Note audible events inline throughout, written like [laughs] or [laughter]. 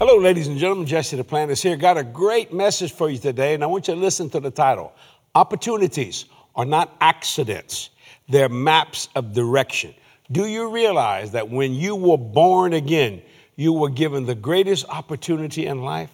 Hello, ladies and gentlemen. Jesse Duplantis is here. Got a great message for you today, and I want you to listen to the title Opportunities are not accidents, they're maps of direction. Do you realize that when you were born again, you were given the greatest opportunity in life?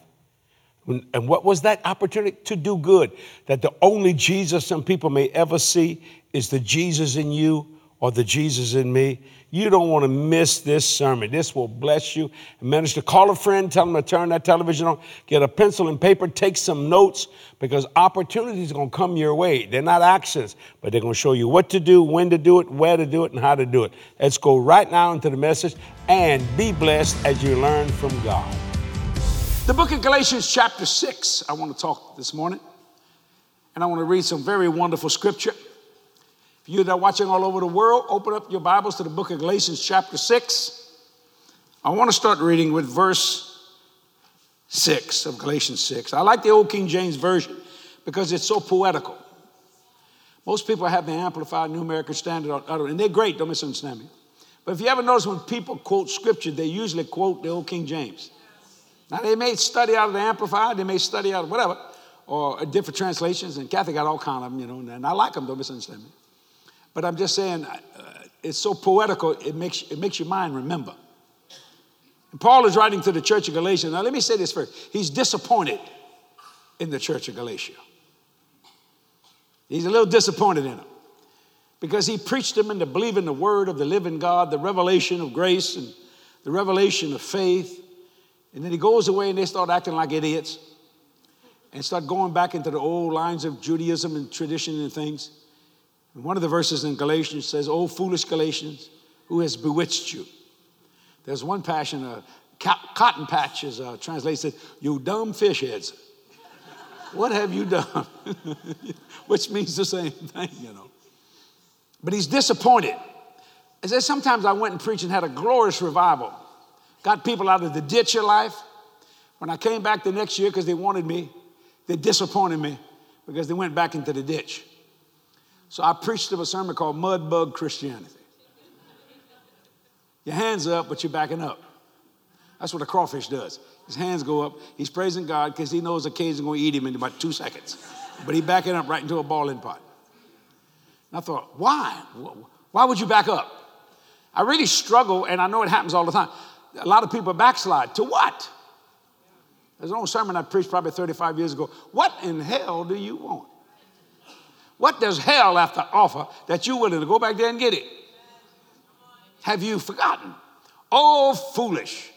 And what was that opportunity? To do good. That the only Jesus some people may ever see is the Jesus in you or the Jesus in me. You don't want to miss this sermon. This will bless you. Manage to call a friend, tell them to turn that television on, get a pencil and paper, take some notes because opportunities are going to come your way. They're not actions, but they're going to show you what to do, when to do it, where to do it, and how to do it. Let's go right now into the message and be blessed as you learn from God. The book of Galatians, chapter 6, I want to talk this morning. And I want to read some very wonderful scripture. For you that are watching all over the world, open up your Bibles to the book of Galatians, chapter 6. I want to start reading with verse 6 of Galatians 6. I like the old King James Version because it's so poetical. Most people have the Amplified New American Standard, and they're great, don't misunderstand me. But if you ever notice when people quote scripture, they usually quote the old King James. Now, they may study out of the Amplified, they may study out of whatever, or different translations, and Kathy got all kind of them, you know, and I like them, don't misunderstand me. But I'm just saying, uh, it's so poetical, it makes, it makes your mind remember. And Paul is writing to the church of Galatia. Now, let me say this first. He's disappointed in the church of Galatia. He's a little disappointed in them because he preached them into believing the word of the living God, the revelation of grace and the revelation of faith. And then he goes away and they start acting like idiots and start going back into the old lines of Judaism and tradition and things. One of the verses in Galatians says, Oh, foolish Galatians, who has bewitched you? There's one passion, uh, cotton patch is uh, translated, You dumb fish heads. what have you done? [laughs] Which means the same thing, you know. But he's disappointed. I said, sometimes I went and preached and had a glorious revival. Got people out of the ditch of life. When I came back the next year because they wanted me, they disappointed me because they went back into the ditch. So I preached them a sermon called Mud Bug Christianity. Your hands up, but you're backing up. That's what a crawfish does. His hands go up. He's praising God because he knows the cage is going to eat him in about two seconds. But he's backing up right into a balling pot. And I thought, why? Why would you back up? I really struggle, and I know it happens all the time. A lot of people backslide. To what? There's an old sermon I preached probably 35 years ago. What in hell do you want? What does hell have to offer that you're willing to go back there and get it? Have you forgotten? Oh, foolish.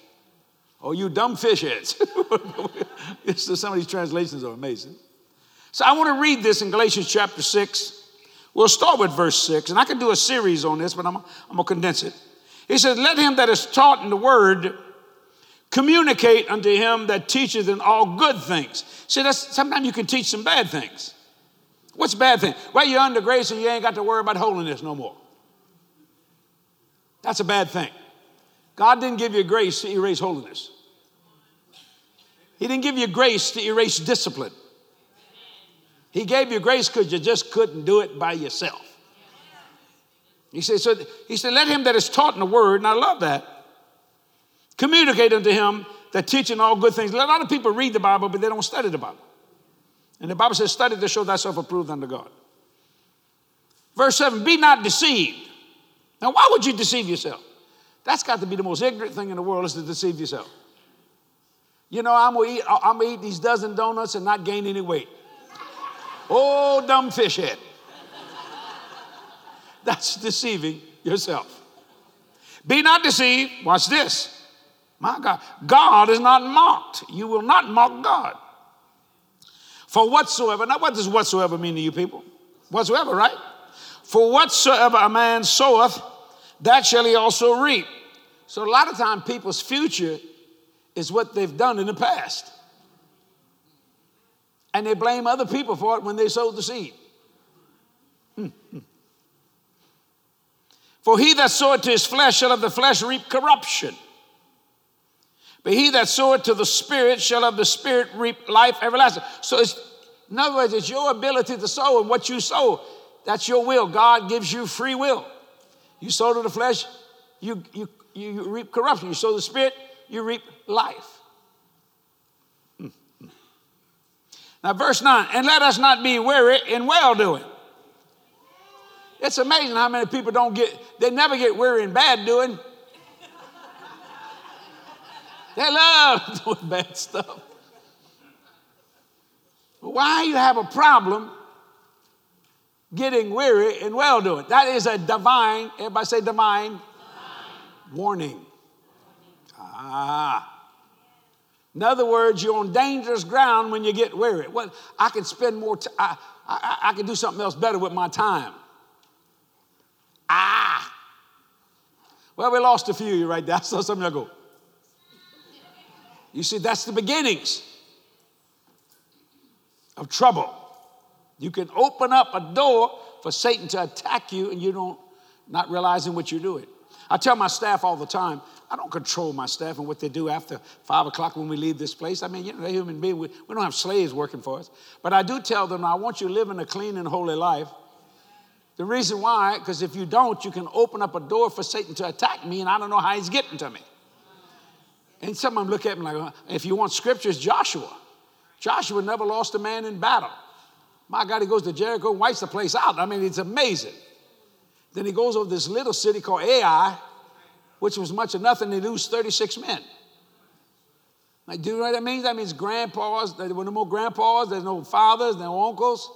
Oh, you dumb fish heads. [laughs] Some of these translations are amazing. So I want to read this in Galatians chapter 6. We'll start with verse 6, and I can do a series on this, but I'm, I'm going to condense it. He says, Let him that is taught in the word communicate unto him that teacheth in all good things. See, that's sometimes you can teach some bad things. What's the bad thing? Well, you're under grace and you ain't got to worry about holiness no more. That's a bad thing. God didn't give you grace to erase holiness. He didn't give you grace to erase discipline. He gave you grace because you just couldn't do it by yourself. He said, so he said, let him that is taught in the word, and I love that, communicate unto him that teaching all good things. A lot of people read the Bible, but they don't study the Bible. And the Bible says, study to show thyself approved unto God. Verse 7 Be not deceived. Now, why would you deceive yourself? That's got to be the most ignorant thing in the world is to deceive yourself. You know, I'm gonna eat, I'm gonna eat these dozen donuts and not gain any weight. Oh, dumb fish head. [laughs] That's deceiving yourself. Be not deceived. Watch this. My God. God is not mocked. You will not mock God. For whatsoever, now what does whatsoever mean to you people? Whatsoever, right? For whatsoever a man soweth, that shall he also reap. So a lot of time people's future is what they've done in the past. And they blame other people for it when they sowed the seed. [laughs] For he that soweth to his flesh shall of the flesh reap corruption. But he that soweth to the Spirit shall of the Spirit reap life everlasting. So it's, in other words, it's your ability to sow and what you sow. That's your will. God gives you free will. You sow to the flesh, you, you, you reap corruption. You sow the Spirit, you reap life. Hmm. Now, verse 9, and let us not be weary in well doing. It's amazing how many people don't get, they never get weary in bad doing. [laughs] They love doing bad stuff. Why you have a problem getting weary and well doing? That is a divine, everybody say divine, divine. warning. Ah. In other words, you're on dangerous ground when you get weary. Well, I can spend more time, I, I, I can do something else better with my time. Ah. Well, we lost a few of you right there. [laughs] I saw some of you go. You see, that's the beginnings of trouble. You can open up a door for Satan to attack you and you don't not realizing what you're doing. I tell my staff all the time, I don't control my staff and what they do after five o'clock when we leave this place. I mean, you know, they're a human beings. We, we don't have slaves working for us. But I do tell them, I want you living a clean and holy life. The reason why, because if you don't, you can open up a door for Satan to attack me, and I don't know how he's getting to me. And some of them look at me like, uh, if you want scriptures, Joshua. Joshua never lost a man in battle. My God, he goes to Jericho and wipes the place out. I mean, it's amazing. Then he goes over this little city called Ai, which was much of nothing. They lose 36 men. Like, do you know what that means? That means grandpas. There were no more grandpas. There's no fathers, no uncles.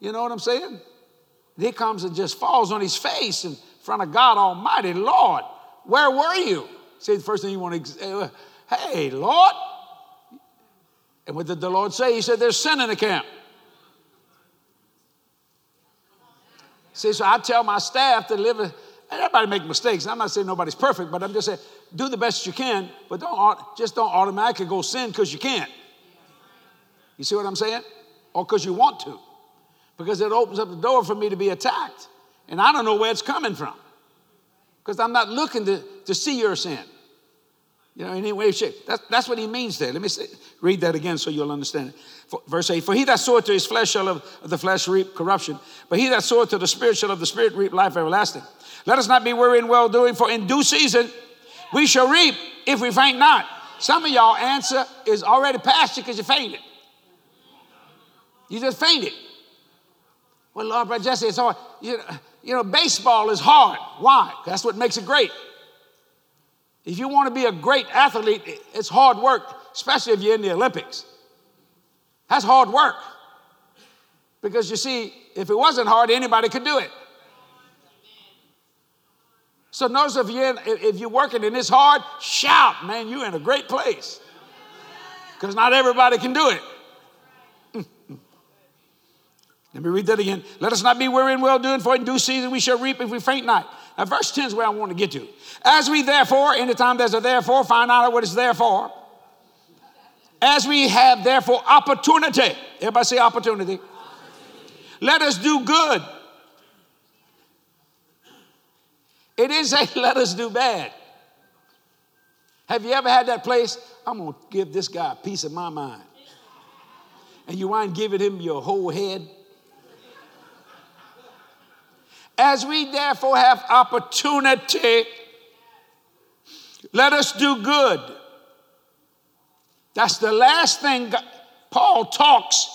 You know what I'm saying? He comes and just falls on his face in front of God Almighty. Lord, where were you? Say the first thing you want to, say, uh, hey, Lord. And what did the Lord say? He said, there's sin in the camp. See, so I tell my staff to live, everybody make mistakes. I'm not saying nobody's perfect, but I'm just saying do the best you can, but don't just don't automatically go sin because you can't. You see what I'm saying? Or because you want to. Because it opens up the door for me to be attacked. And I don't know where it's coming from. Because I'm not looking to, to see your sin. You know, in any way, shape. That's, that's what he means there. Let me say, read that again so you'll understand it. For, verse 8 For he that soweth to his flesh shall of, the flesh reap corruption, but he that soweth to the spirit shall of the spirit reap life everlasting. Let us not be weary in well doing, for in due season we shall reap if we faint not. Some of y'all answer is already past you because you fainted. You just fainted. Well, Lord, but Jesse, it's hard. You know, you know, baseball is hard. Why? That's what makes it great. If you want to be a great athlete, it's hard work, especially if you're in the Olympics. That's hard work. Because you see, if it wasn't hard, anybody could do it. So notice if you're, in, if you're working and it's hard, shout, man, you're in a great place. Because not everybody can do it. [laughs] Let me read that again. Let us not be weary in well doing, for in due season we shall reap if we faint not. Now, verse 10 is where I want to get to. As we therefore, anytime there's a therefore, find out what it's there for. As we have therefore opportunity, everybody say opportunity. Let us do good. It didn't say [laughs] let us do bad. Have you ever had that place? I'm going to give this guy a piece of my mind. And you mind giving him your whole head? As we therefore have opportunity, let us do good. That's the last thing Paul talks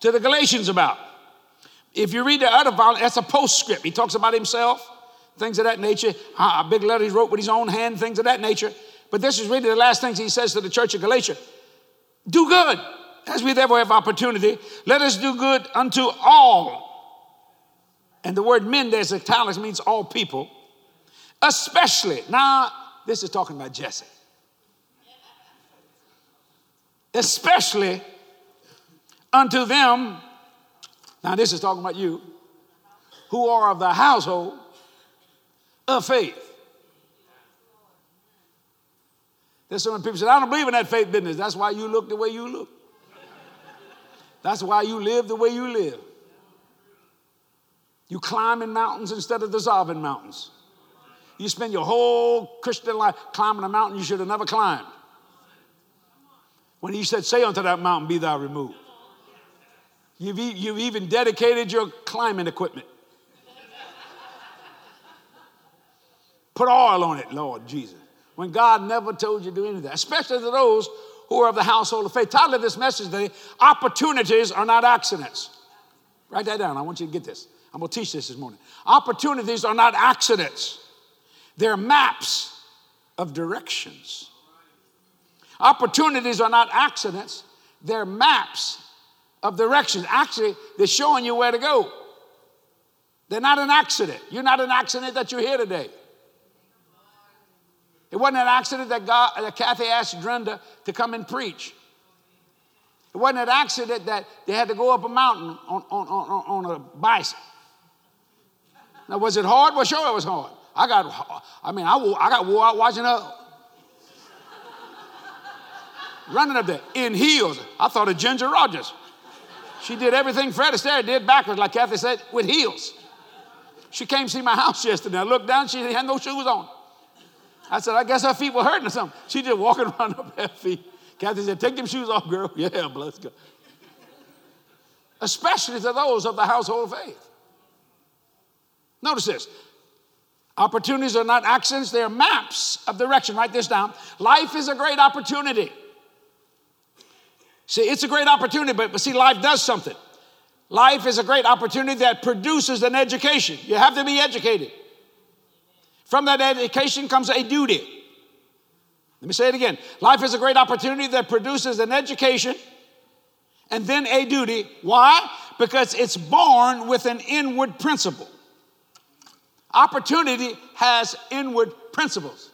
to the Galatians about. If you read the other volume, that's a postscript. He talks about himself, things of that nature, a big letter he wrote with his own hand, things of that nature. But this is really the last things he says to the church of Galatia. Do good, as we therefore have opportunity. Let us do good unto all and the word men there's italics means all people, especially. Now, this is talking about Jesse. Especially unto them, now this is talking about you, who are of the household of faith. There's some people say, I don't believe in that faith business. That's why you look the way you look. That's why you live the way you live. You climb in mountains instead of dissolving mountains. You spend your whole Christian life climbing a mountain you should have never climbed. When he said, Say unto that mountain, Be thou removed. You've, e- you've even dedicated your climbing equipment. Put oil on it, Lord Jesus. When God never told you to do anything, especially to those who are of the household of faith. Title of this message today Opportunities are not accidents. Write that down. I want you to get this. I'm going to teach this this morning. Opportunities are not accidents, they're maps of directions. Opportunities are not accidents, they're maps of directions. Actually, they're showing you where to go. They're not an accident. You're not an accident that you're here today. It wasn't an accident that, God, that Kathy asked Brenda to come and preach. It wasn't an accident that they had to go up a mountain on, on, on, on a bicycle. Now, was it hard? Well, sure it was hard. I got, I mean, I, I got wore out watching her running up there in heels. I thought of Ginger Rogers. She did everything Fred Astaire did backwards, like Kathy said, with heels. She came to see my house [laughs] yesterday. I looked down, she had no shoes on. I said, I guess her feet were hurting or something. She just walking [laughs] around up her feet. Kathy said, Take them shoes off, girl. [laughs] Yeah, bless God. Especially to those of the household faith. Notice this opportunities are not accidents, they are maps of direction. Write this down. Life is a great opportunity. See, it's a great opportunity, but, but see, life does something. Life is a great opportunity that produces an education. You have to be educated. From that education comes a duty. Let me say it again. Life is a great opportunity that produces an education and then a duty. Why? Because it's born with an inward principle. Opportunity has inward principles,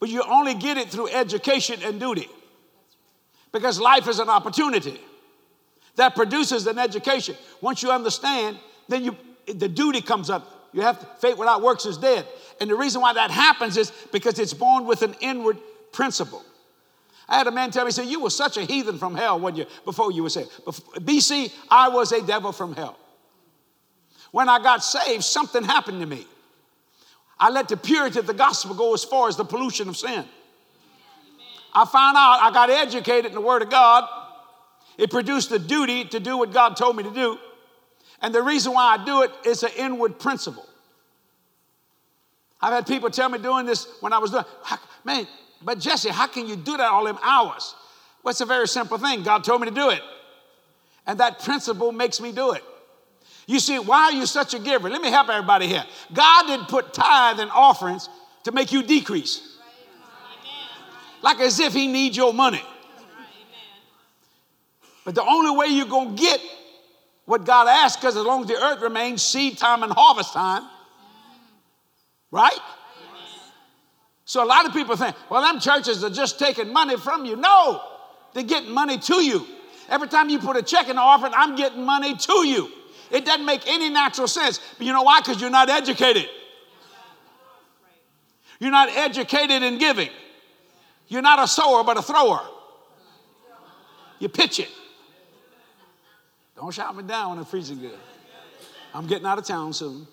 but you only get it through education and duty because life is an opportunity that produces an education. Once you understand, then you, the duty comes up. You have to, faith without works is dead. And the reason why that happens is because it's born with an inward principle. I had a man tell me, he said, You were such a heathen from hell when you, before you were saved. BC, I was a devil from hell. When I got saved, something happened to me. I let the purity of the gospel go as far as the pollution of sin. I found out I got educated in the Word of God. It produced the duty to do what God told me to do. And the reason why I do it is an inward principle. I've had people tell me doing this when I was doing, man, but Jesse, how can you do that all them hours? Well, it's a very simple thing. God told me to do it. And that principle makes me do it. You see, why are you such a giver? Let me help everybody here. God didn't put tithe and offerings to make you decrease like as if he needs your money. But the only way you're going to get what God asks, because as long as the earth remains, seed time and harvest time, right? So a lot of people think, well, them churches are just taking money from you. No, they're getting money to you. Every time you put a check in the offering, I'm getting money to you. It doesn't make any natural sense. But you know why? Because you're not educated. You're not educated in giving. You're not a sower, but a thrower. You pitch it. Don't shout me down when I'm freezing good. I'm getting out of town soon.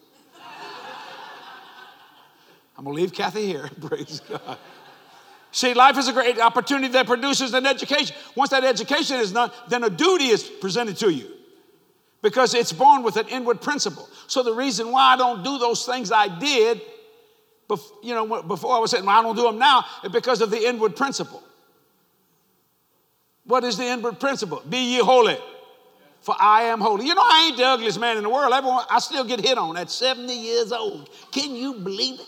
I'm gonna leave Kathy here. [laughs] Praise God. See, life is a great opportunity that produces an education. Once that education is done, then a duty is presented to you because it's born with an inward principle. So the reason why I don't do those things I did you know, before I was saying, well, I don't do them now, is because of the inward principle. What is the inward principle? Be ye holy, for I am holy. You know, I ain't the ugliest man in the world. Everyone, I still get hit on at 70 years old. Can you believe it?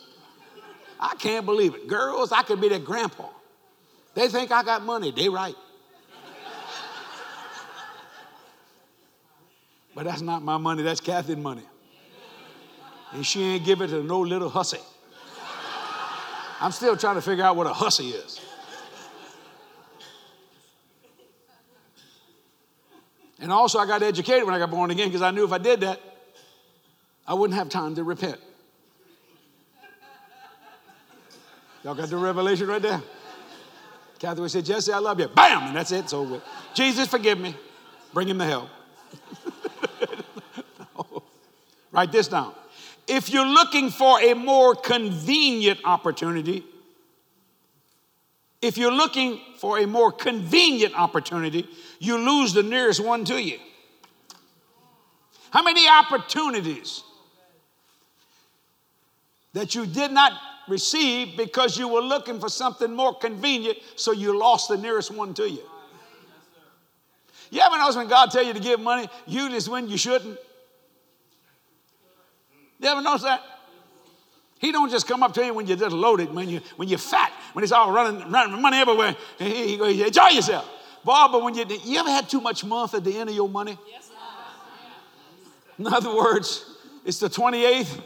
I can't believe it. Girls, I could be their grandpa. They think I got money. They right. But that's not my money. That's Kathy's money. And she ain't give it to no little hussy. I'm still trying to figure out what a hussy is. And also, I got educated when I got born again because I knew if I did that, I wouldn't have time to repent. Y'all got the revelation right there? Kathy would say, Jesse, I love you. Bam! And that's it. Over Jesus, forgive me. Bring him to hell. Write this down. If you're looking for a more convenient opportunity, if you're looking for a more convenient opportunity, you lose the nearest one to you. How many opportunities that you did not receive because you were looking for something more convenient, so you lost the nearest one to you. You ever notice when God tell you to give money, usually it's when you shouldn't? You ever notice that? He don't just come up to you when you're just loaded, when you when you're fat, when it's all running, running money everywhere. [laughs] He, he, he, enjoy yourself. Boy, but when you you ever had too much month at the end of your money? Yes, In other words, it's the 28th.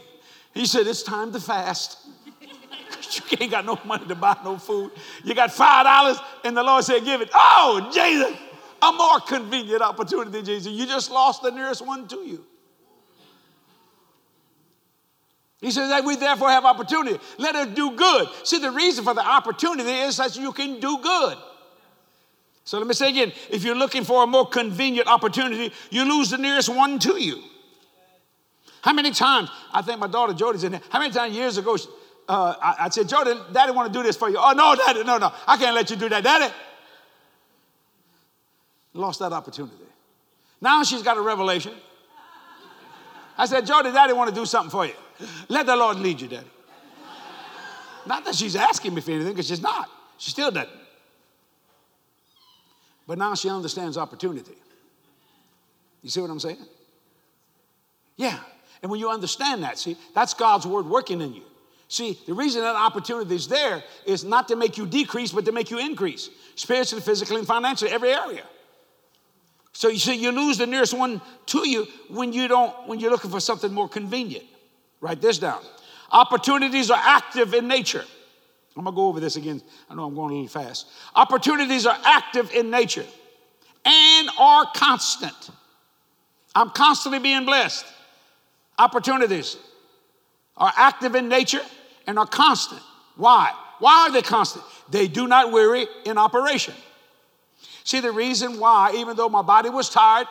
He said it's time to fast. [laughs] you ain't got no money to buy no food. You got five dollars, and the Lord said, "Give it." Oh, Jesus, a more convenient opportunity, Jesus. You just lost the nearest one to you. He says that we therefore have opportunity. Let us do good. See, the reason for the opportunity is that you can do good. So let me say again if you're looking for a more convenient opportunity, you lose the nearest one to you. How many times, I think my daughter Jody's in there, how many times years ago, uh, I, I, said, Jody, daddy want to do this for you. Oh, no, daddy, no, no, I can't let you do that, daddy. Lost that opportunity. Now she's got a revelation. I said, Jody, daddy want to do something for you. Let the Lord lead you, Daddy. Not that she's asking me for anything, because she's not. She still doesn't. But now she understands opportunity. You see what I'm saying? Yeah. And when you understand that, see, that's God's word working in you. See, the reason that opportunity is there is not to make you decrease, but to make you increase spiritually, physically, and financially, every area. So you see, you lose the nearest one to you when you don't, when you're looking for something more convenient. Write this down. Opportunities are active in nature. I'm gonna go over this again. I know I'm going a little fast. Opportunities are active in nature and are constant. I'm constantly being blessed. Opportunities are active in nature and are constant. Why? Why are they constant? They do not weary in operation. See, the reason why, even though my body was tired,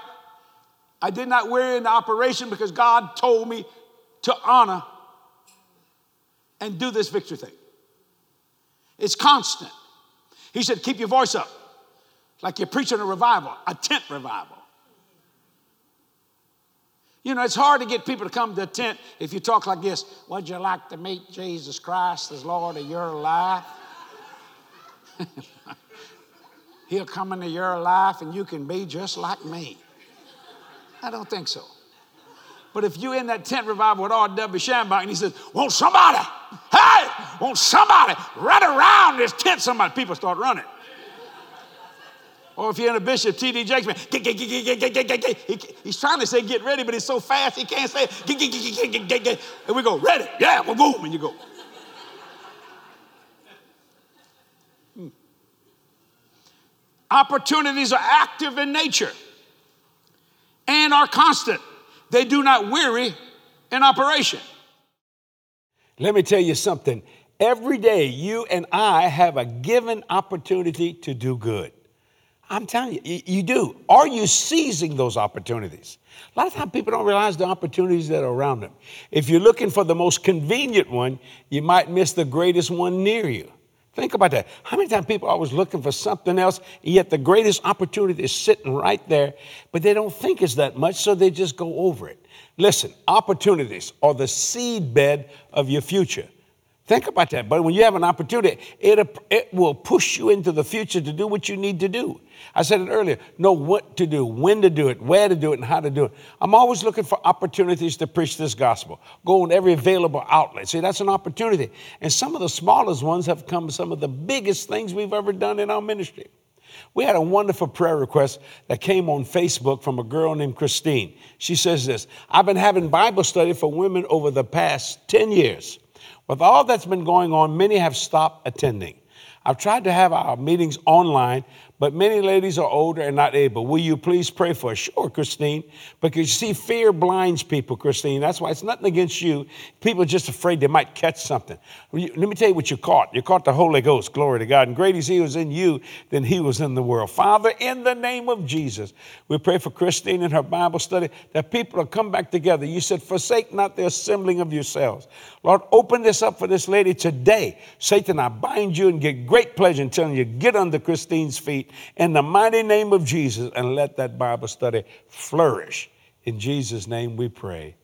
I did not weary in the operation because God told me to honor and do this victory thing. It's constant. He said, keep your voice up, like you're preaching a revival, a tent revival. You know, it's hard to get people to come to a tent if you talk like this. Would you like to meet Jesus Christ as Lord of your life? [laughs] He'll come into your life and you can be just like me. I don't think so. But if you're in that tent revival with R.W. Schambach and he says, Won't somebody, hey, won't somebody run around this tent? Somebody, people start running. Or if you're in a Bishop T.D. Jakes, man, he's trying to say get ready, but he's so fast he can't say it. And we go, ready, yeah, well, boom, and you go. Hmm. Opportunities are active in nature and are constant. They do not weary in operation. Let me tell you something. Every day, you and I have a given opportunity to do good. I'm telling you, you do. Are you seizing those opportunities? A lot of times people don't realize the opportunities that are around them. If you're looking for the most convenient one, you might miss the greatest one near you. Think about that. How many times people are always looking for something else, yet the greatest opportunity is sitting right there, but they don't think it's that much, so they just go over it. Listen, opportunities are the seed bed of your future. Think about that. But when you have an opportunity, it, it will push you into the future to do what you need to do. I said it earlier know what to do, when to do it, where to do it, and how to do it. I'm always looking for opportunities to preach this gospel. Go on every available outlet. See, that's an opportunity. And some of the smallest ones have come some of the biggest things we've ever done in our ministry. We had a wonderful prayer request that came on Facebook from a girl named Christine. She says this I've been having Bible study for women over the past 10 years. With all that's been going on, many have stopped attending. I've tried to have our meetings online, but many ladies are older and not able. Will you please pray for us? Sure, Christine. Because you see, fear blinds people, Christine. That's why it's nothing against you. People are just afraid they might catch something. Let me tell you what you caught. You caught the Holy Ghost. Glory to God. And great as He was in you than He was in the world. Father, in the name of Jesus, we pray for Christine and her Bible study that people will come back together. You said, forsake not the assembling of yourselves. Lord, open this up for this lady today. Satan, I bind you and get great pleasure in telling you, get under Christine's feet in the mighty name of Jesus and let that Bible study flourish. In Jesus' name we pray.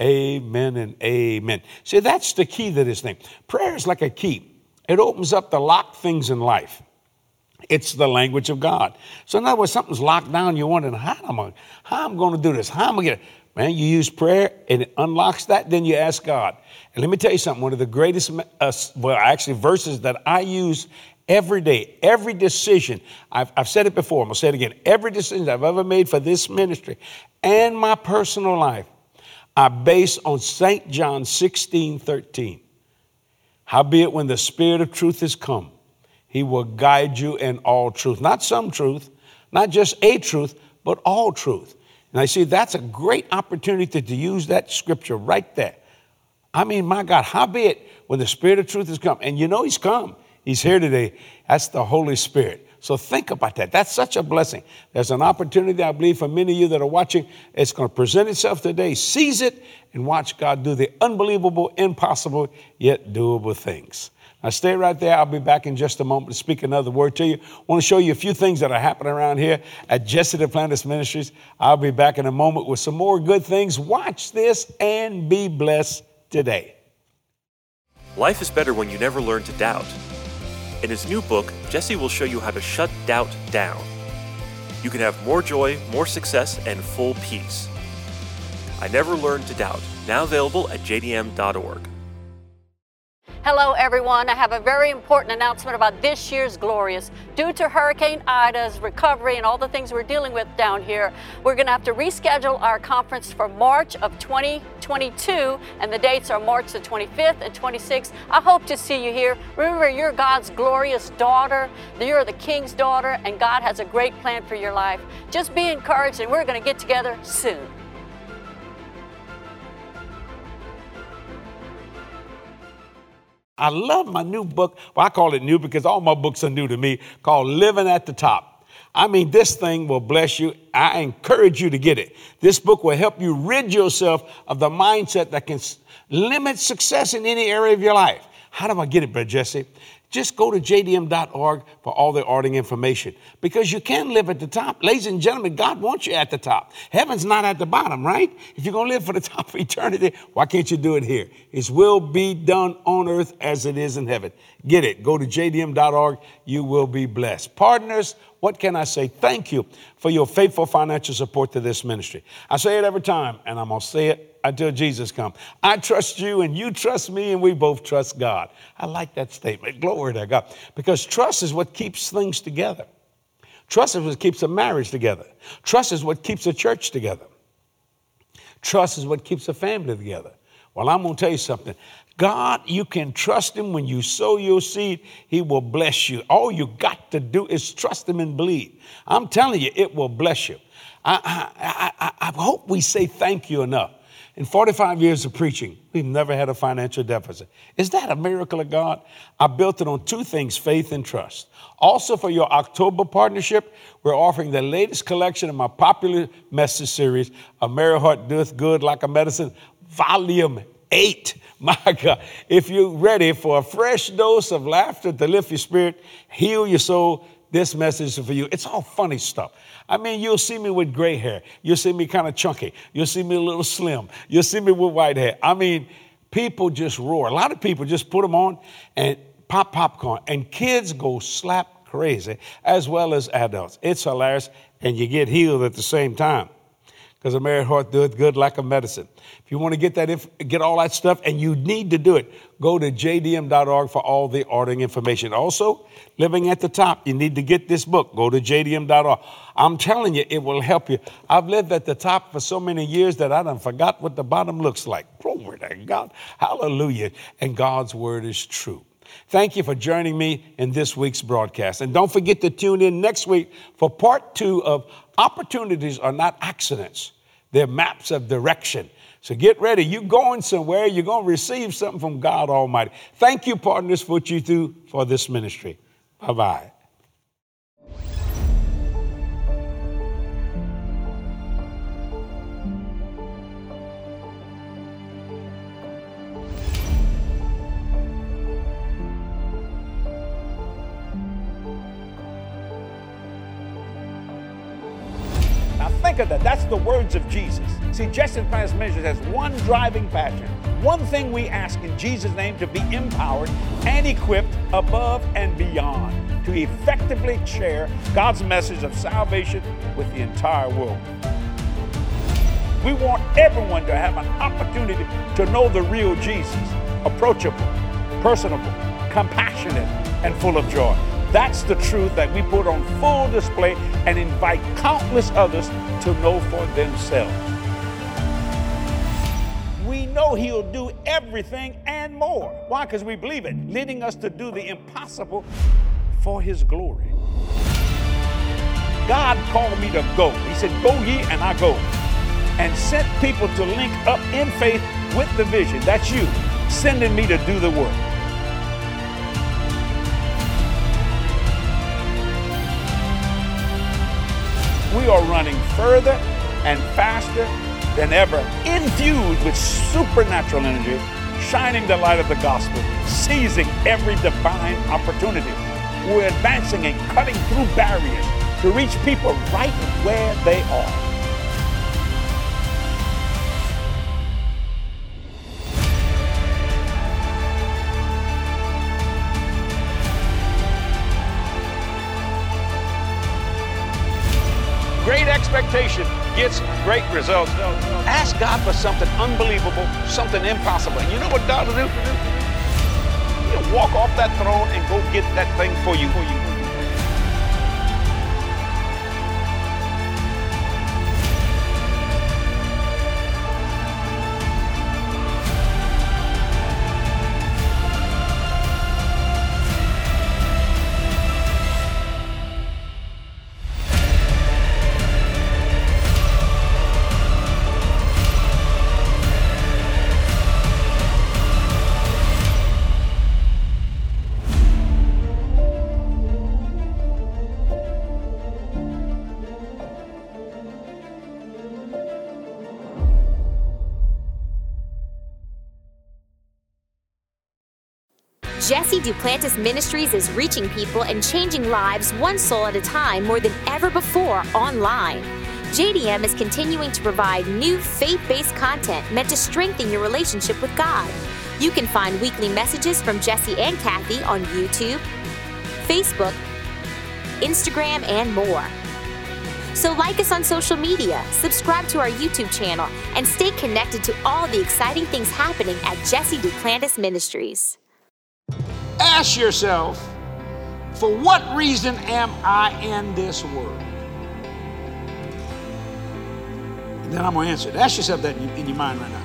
Amen and amen. See, that's the key to this thing. Prayer is like a key, it opens up the locked things in life. It's the language of God. So, in other words, something's locked down, you're wondering, how am I, how am going to do this? How am I going to get it? Man, you use prayer and it unlocks that, then you ask God. And let me tell you something one of the greatest, uh, well, actually, verses that I use every day, every decision, I've, I've said it before, I'm to say it again. Every decision I've ever made for this ministry and my personal life, I base on St. John 16 13. Howbeit, when the Spirit of truth is come, he will guide you in all truth. Not some truth, not just a truth, but all truth. And I see that's a great opportunity to use that scripture right there. I mean, my God, howbeit when the Spirit of truth has come, and you know He's come, He's here today. That's the Holy Spirit. So think about that. That's such a blessing. There's an opportunity, I believe, for many of you that are watching. It's going to present itself today. Seize it and watch God do the unbelievable, impossible, yet doable things. Now, stay right there. I'll be back in just a moment to speak another word to you. I want to show you a few things that are happening around here at Jesse Duplantis Ministries. I'll be back in a moment with some more good things. Watch this and be blessed today. Life is better when you never learn to doubt. In his new book, Jesse will show you how to shut doubt down. You can have more joy, more success, and full peace. I Never Learned to Doubt, now available at jdm.org. Hello, everyone. I have a very important announcement about this year's Glorious. Due to Hurricane Ida's recovery and all the things we're dealing with down here, we're going to have to reschedule our conference for March of 2022, and the dates are March the 25th and 26th. I hope to see you here. Remember, you're God's glorious daughter, you're the King's daughter, and God has a great plan for your life. Just be encouraged, and we're going to get together soon. I love my new book. Well, I call it new because all my books are new to me, called Living at the Top. I mean, this thing will bless you. I encourage you to get it. This book will help you rid yourself of the mindset that can limit success in any area of your life. How do I get it, Brother Jesse? Just go to jdm.org for all the ordering information because you can live at the top. Ladies and gentlemen, God wants you at the top. Heaven's not at the bottom, right? If you're going to live for the [laughs] top of eternity, why can't you do it here? His will be done on earth as it is in heaven. Get it. Go to jdm.org. You will be blessed. Partners, what can I say? Thank you for your faithful financial support to this ministry. I say it every time, and I'm going to say it until Jesus comes. I trust you, and you trust me, and we both trust God. I like that statement. Glory to God. Because trust is what keeps things together. Trust is what keeps a marriage together. Trust is what keeps a church together. Trust is what keeps a family together. Well, I'm going to tell you something. God, you can trust Him when you sow your seed, He will bless you. All you got to do is trust Him and believe. I'm telling you, it will bless you. I, I, I, I hope we say thank you enough. In 45 years of preaching, we've never had a financial deficit. Is that a miracle of God? I built it on two things faith and trust. Also, for your October partnership, we're offering the latest collection of my popular message series, A Merry Heart Doeth Good Like a Medicine, Volume 8. [laughs] My God, if you're ready for a fresh dose of laughter to lift your spirit, heal your soul, this message is for you. It's all funny stuff. I mean, you'll see me with gray hair. You'll see me kind of chunky. You'll see me a little slim. You'll see me with white hair. I mean, people just roar. A lot of people just put them on and pop popcorn, and kids go slap crazy as well as adults. It's hilarious, and you get healed at the same time because a merry heart doeth good like a medicine. If you want to get that, inf- get all that stuff, and you need to do it, go to jdm.org for all the ordering information. Also, living at the top, you need to get this book. Go to jdm.org. I'm telling you, it will help you. I've lived at the top for so many years that I done forgot what the bottom looks like. Glory to God. Hallelujah. And God's word is true. Thank you for joining me in this week's broadcast. And don't forget to tune in next week for part two of Opportunities Are Not Accidents. They're maps of direction. So get ready. You're going somewhere. You're going to receive something from God Almighty. Thank you, partners, for what you do for this ministry. Bye bye. Think of that. That's the words of Jesus. See, Jesse Duplantis Ministries has one driving passion. One thing we ask in Jesus' name to be empowered and equipped above and beyond to effectively share God's message of salvation with the entire world. We want everyone to have an opportunity to know the real Jesus, approachable, personable, compassionate, and full of joy. That's the truth that we put on full display and invite countless others to know for themselves. We know He'll do everything and more. Why? Because we believe it, leading us to do the impossible for His glory. God called me to go. He said, Go ye, and I go and sent people to link up in faith with the vision. That's you, sending me to do the work. We are running further and faster than ever, infused with supernatural energy, shining the light of the gospel, seizing every divine opportunity. We're advancing and cutting through barriers to reach people right where they are. Great expectation gets great results. Ask God for something unbelievable, something impossible. And you know what God will do? He'll walk off that throne and go get that thing for you. For you. Jesse Duplantis Ministries is reaching people and changing lives one soul at a time more than ever before online. JDM is continuing to provide new faith based content meant to strengthen your relationship with God. You can find weekly messages from Jesse and Kathy on YouTube, Facebook, Instagram, and more. So, like us on social media, subscribe to our YouTube channel, and stay connected to all the exciting things happening at Jesse Duplantis Ministries. Ask yourself, for what reason am I in this world? And then I'm going to answer it. Ask yourself that in, in your mind right now.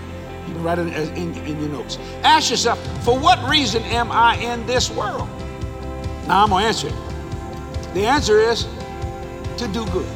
You can write it in, in your notes. Ask yourself, for what reason am I in this world? Now I'm going to answer it. The answer is to do good.